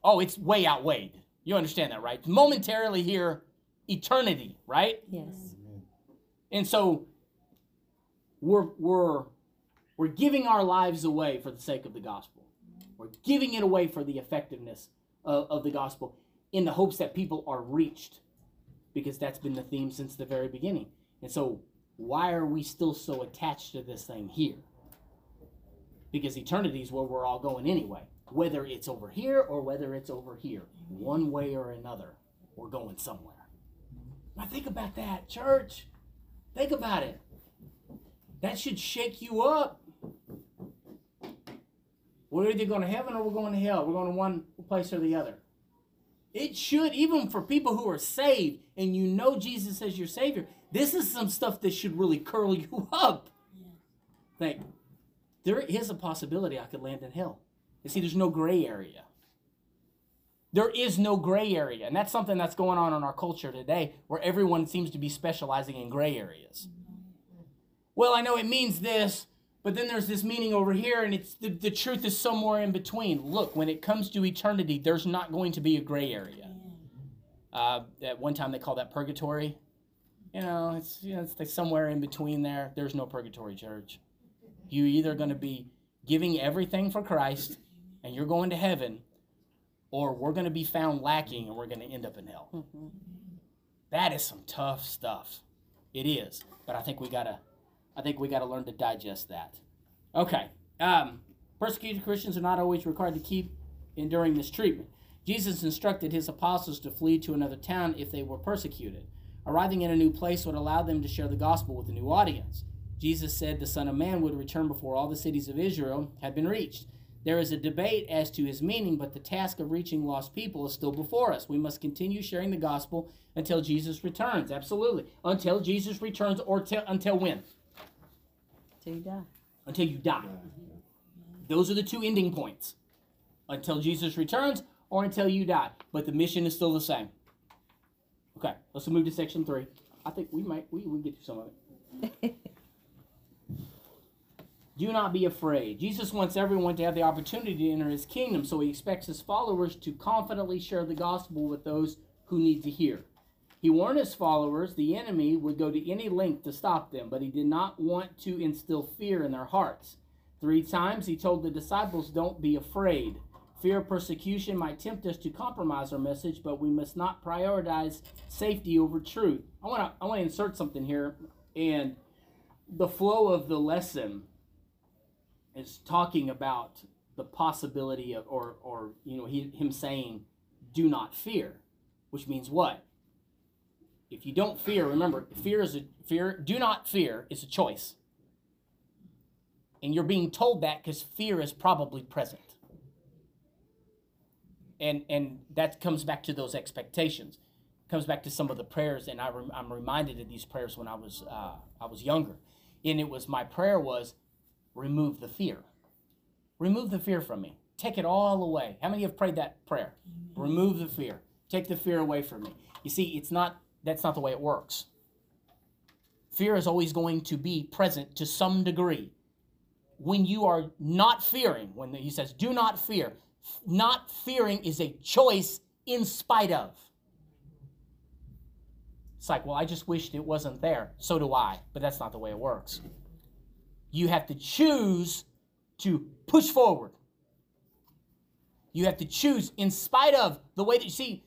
Oh, it's way outweighed. You understand that, right? Momentarily here, eternity, right? Yes. And so we're we're we're giving our lives away for the sake of the gospel. We're giving it away for the effectiveness of, of the gospel in the hopes that people are reached because that's been the theme since the very beginning. And so why are we still so attached to this thing here? Because eternity is where we're all going anyway. Whether it's over here or whether it's over here, one way or another, we're going somewhere. Now think about that, church. Think about it. That should shake you up. We're either going to heaven or we're going to hell. We're going to one place or the other. It should, even for people who are saved and you know Jesus as your Savior, this is some stuff that should really curl you [laughs] up. Think, there is a possibility I could land in hell. You see, there's no gray area. There is no gray area. And that's something that's going on in our culture today where everyone seems to be specializing in gray areas. Well, I know it means this, but then there's this meaning over here, and it's the, the truth is somewhere in between. Look, when it comes to eternity, there's not going to be a gray area. Uh, at one time, they called that purgatory. You know, it's you know, it's like somewhere in between there. There's no purgatory, church. You either going to be giving everything for Christ, and you're going to heaven, or we're going to be found lacking, and we're going to end up in hell. That is some tough stuff. It is, but I think we gotta I think we got to learn to digest that. Okay. Um, persecuted Christians are not always required to keep enduring this treatment. Jesus instructed his apostles to flee to another town if they were persecuted. Arriving in a new place would allow them to share the gospel with a new audience. Jesus said the Son of Man would return before all the cities of Israel had been reached. There is a debate as to his meaning, but the task of reaching lost people is still before us. We must continue sharing the gospel until Jesus returns. Absolutely. Until Jesus returns, or till, until when? Until you die. until you die. Those are the two ending points. Until Jesus returns or until you die. But the mission is still the same. Okay, let's move to section three. I think we might we we get to some of it. [laughs] Do not be afraid. Jesus wants everyone to have the opportunity to enter his kingdom, so he expects his followers to confidently share the gospel with those who need to hear. He warned his followers the enemy would go to any length to stop them, but he did not want to instill fear in their hearts. Three times he told the disciples, Don't be afraid. Fear of persecution might tempt us to compromise our message, but we must not prioritize safety over truth. I want to I want to insert something here, and the flow of the lesson is talking about the possibility of, or or you know, he, him saying, "Do not fear," which means what? If you don't fear, remember, fear is a fear. Do not fear is a choice, and you're being told that because fear is probably present and and that comes back to those expectations comes back to some of the prayers and I i'm reminded of these prayers when i was uh, i was younger and it was my prayer was remove the fear. Remove the fear from me. Take it all away. How many have prayed that prayer? Remove the fear. Take the fear away from me. You see it's not that's not the way it works. Fear is always going to be present to some degree. When you are not fearing when he says do not fear not fearing is a choice in spite of. It's like, well, I just wished it wasn't there. So do I. But that's not the way it works. You have to choose to push forward. You have to choose in spite of the way that you see.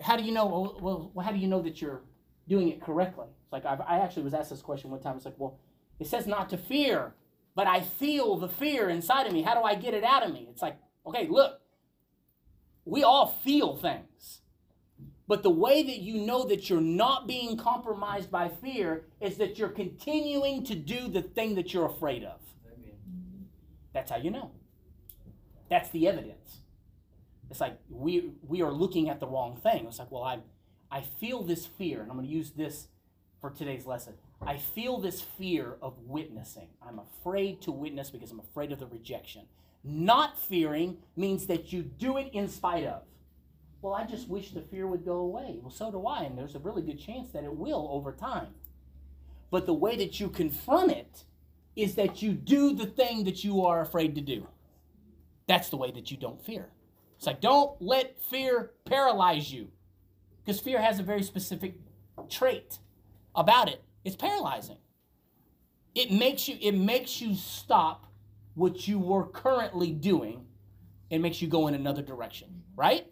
How do you know? Well, how do you know that you're doing it correctly? It's like I've, I actually was asked this question one time. It's like, well, it says not to fear, but I feel the fear inside of me. How do I get it out of me? It's like, okay, look, we all feel things. But the way that you know that you're not being compromised by fear is that you're continuing to do the thing that you're afraid of. That's how you know. That's the evidence. It's like we we are looking at the wrong thing. It's like, well, I I feel this fear, and I'm going to use this for today's lesson. I feel this fear of witnessing. I'm afraid to witness because I'm afraid of the rejection. Not fearing means that you do it in spite of. Well, I just wish the fear would go away. Well, so do I, and there's a really good chance that it will over time. But the way that you confront it is that you do the thing that you are afraid to do. That's the way that you don't fear. It's like, don't let fear paralyze you. Because fear has a very specific trait about it. It's paralyzing. It makes you it makes you stop what you were currently doing and makes you go in another direction, right?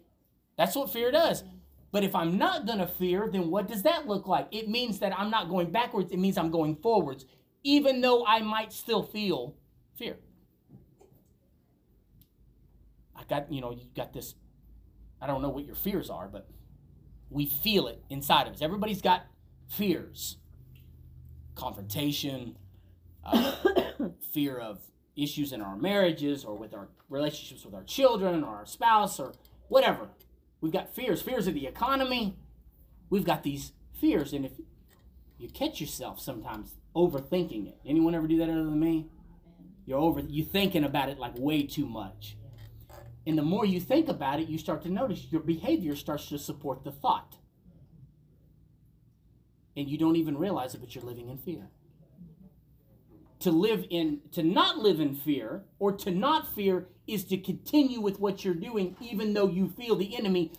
That's what fear does. But if I'm not going to fear, then what does that look like? It means that I'm not going backwards, it means I'm going forwards, even though I might still feel fear. I got, you know, you got this, I don't know what your fears are, but we feel it inside of us. Everybody's got fears confrontation, uh, [coughs] fear of issues in our marriages or with our relationships with our children or our spouse or whatever. We've got fears, fears of the economy. We've got these fears, and if you catch yourself sometimes overthinking it, anyone ever do that other than me? You're over You're thinking about it like way too much. And the more you think about it, you start to notice your behavior starts to support the thought. And you don't even realize it, but you're living in fear to live in to not live in fear or to not fear is to continue with what you're doing even though you feel the enemy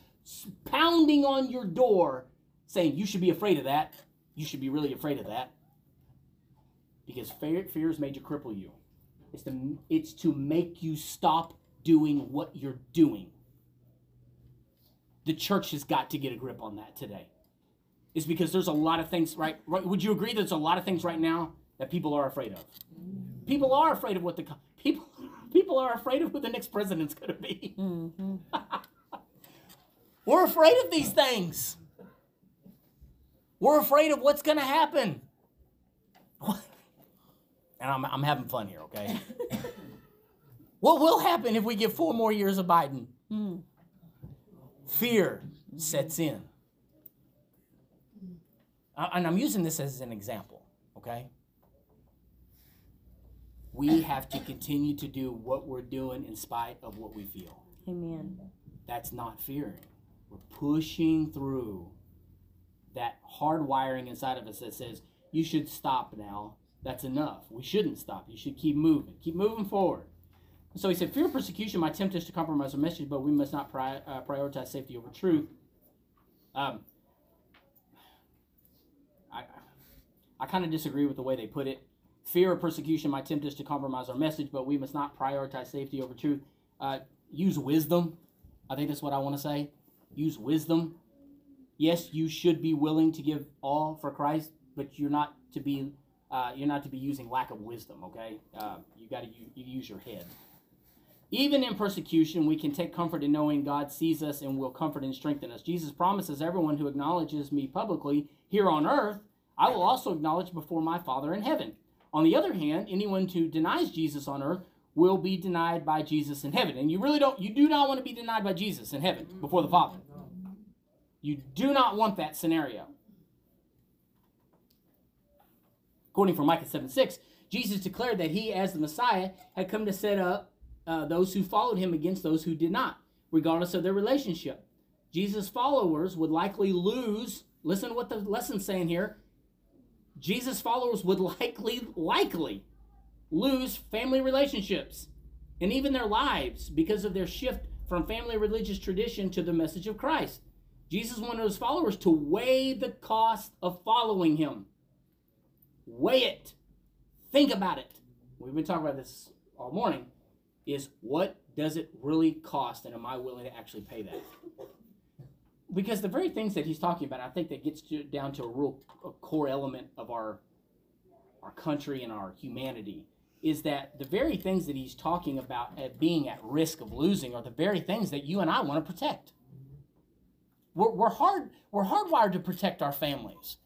pounding on your door saying you should be afraid of that. You should be really afraid of that. Because fear, fear has made you cripple you. It's to, it's to make you stop doing what you're doing. The church has got to get a grip on that today. Is because there's a lot of things right, right would you agree there's a lot of things right now that people are afraid of. People are afraid of what the people [laughs] people are afraid of who the next president's going to be. Mm-hmm. [laughs] We're afraid of these things. We're afraid of what's going to happen. [laughs] And I'm, I'm having fun here, okay? what will happen if we get four more years of Biden? Mm. Fear sets in. And I'm using this as an example, okay? We have to continue to do what we're doing in spite of what we feel. Amen. That's not fearing. We're pushing through that hard wiring inside of us that says, you should stop now. That's enough. We shouldn't stop. You should keep moving. Keep moving forward. So he said, fear of persecution might tempt us to compromise our message, but we must not pri- uh, prioritize safety over truth. Um, I, I kind of disagree with the way they put it. Fear of persecution might tempt us to compromise our message, but we must not prioritize safety over truth. Uh, use wisdom. I think that's what I want to say. Use wisdom. Yes, you should be willing to give all for Christ, but you're not to be uh, you're not to be using lack of wisdom. Okay, uh, you got to you, you use your head. Even in persecution, we can take comfort in knowing God sees us and will comfort and strengthen us. Jesus promises everyone who acknowledges me publicly here on earth, I will also acknowledge before my Father in heaven. On the other hand, anyone who denies Jesus on earth will be denied by Jesus in heaven. And you really don't, you do not want to be denied by Jesus in heaven before the Father. You do not want that scenario. According from Micah 7 6, Jesus declared that he, as the Messiah, had come to set up uh, those who followed him against those who did not, regardless of their relationship. Jesus' followers would likely lose, listen to what the lesson's saying here. Jesus' followers would likely, likely lose family relationships and even their lives because of their shift from family religious tradition to the message of Christ. Jesus wanted his followers to weigh the cost of following him. Weigh it. Think about it. We've been talking about this all morning. Is what does it really cost, and am I willing to actually pay that? Because the very things that he's talking about, I think that gets to, down to a real a core element of our our country and our humanity is that the very things that he's talking about at being at risk of losing are the very things that you and I want to protect. We're, we're hard we're hardwired to protect our families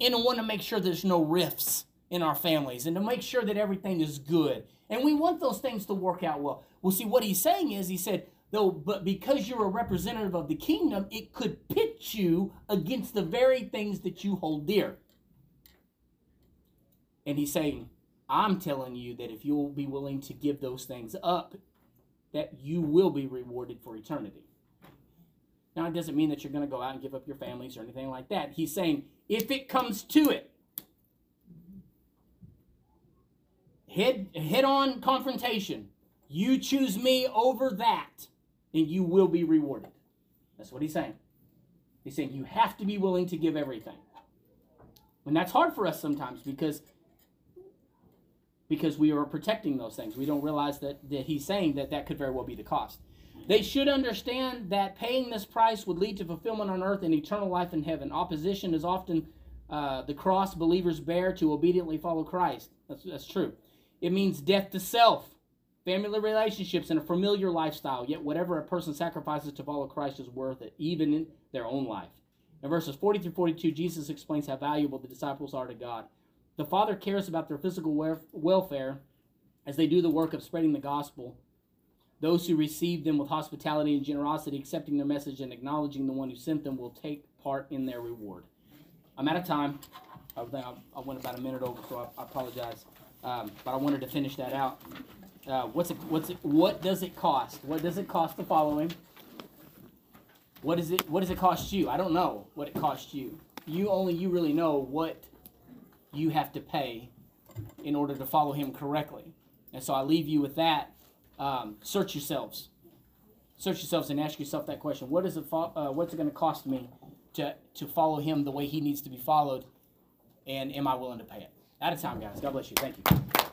and want to make sure there's no rifts in our families and to make sure that everything is good. And we want those things to work out well. Well, see, what he's saying is, he said, though, but because you're a representative of the kingdom, it could pit you against the very things that you hold dear. And he's saying, I'm telling you that if you'll be willing to give those things up, that you will be rewarded for eternity. Now, it doesn't mean that you're going to go out and give up your families or anything like that. He's saying, if it comes to it, head head on confrontation. You choose me over that, and you will be rewarded. That's what he's saying. He's saying you have to be willing to give everything. And that's hard for us sometimes because because we are protecting those things. We don't realize that, that he's saying that that could very well be the cost. They should understand that paying this price would lead to fulfillment on earth and eternal life in heaven. Opposition is often uh, the cross believers bear to obediently follow Christ. That's, that's true. It means death to self, family relationships, and a familiar lifestyle. Yet, whatever a person sacrifices to follow Christ is worth it, even in their own life. In verses 40 through 42, Jesus explains how valuable the disciples are to God. The Father cares about their physical welfare as they do the work of spreading the gospel. Those who receive them with hospitality and generosity, accepting their message and acknowledging the one who sent them, will take part in their reward. I'm out of time. I, went about a minute over, so I, I apologize. Um, but I wanted to finish that out. Uh, what's it? What's it? What does it cost? What does it cost to follow him? What is it? What does it cost you? I don't know what it costs you. You only you really know what you have to pay in order to follow him correctly. And so I leave you with that. Um, search yourselves. Search yourselves and ask yourself that question: What is it? Fo- uh, what's it going to cost me to to follow him the way he needs to be followed? And am I willing to pay it? Out of time, guys. God bless you. Thank you.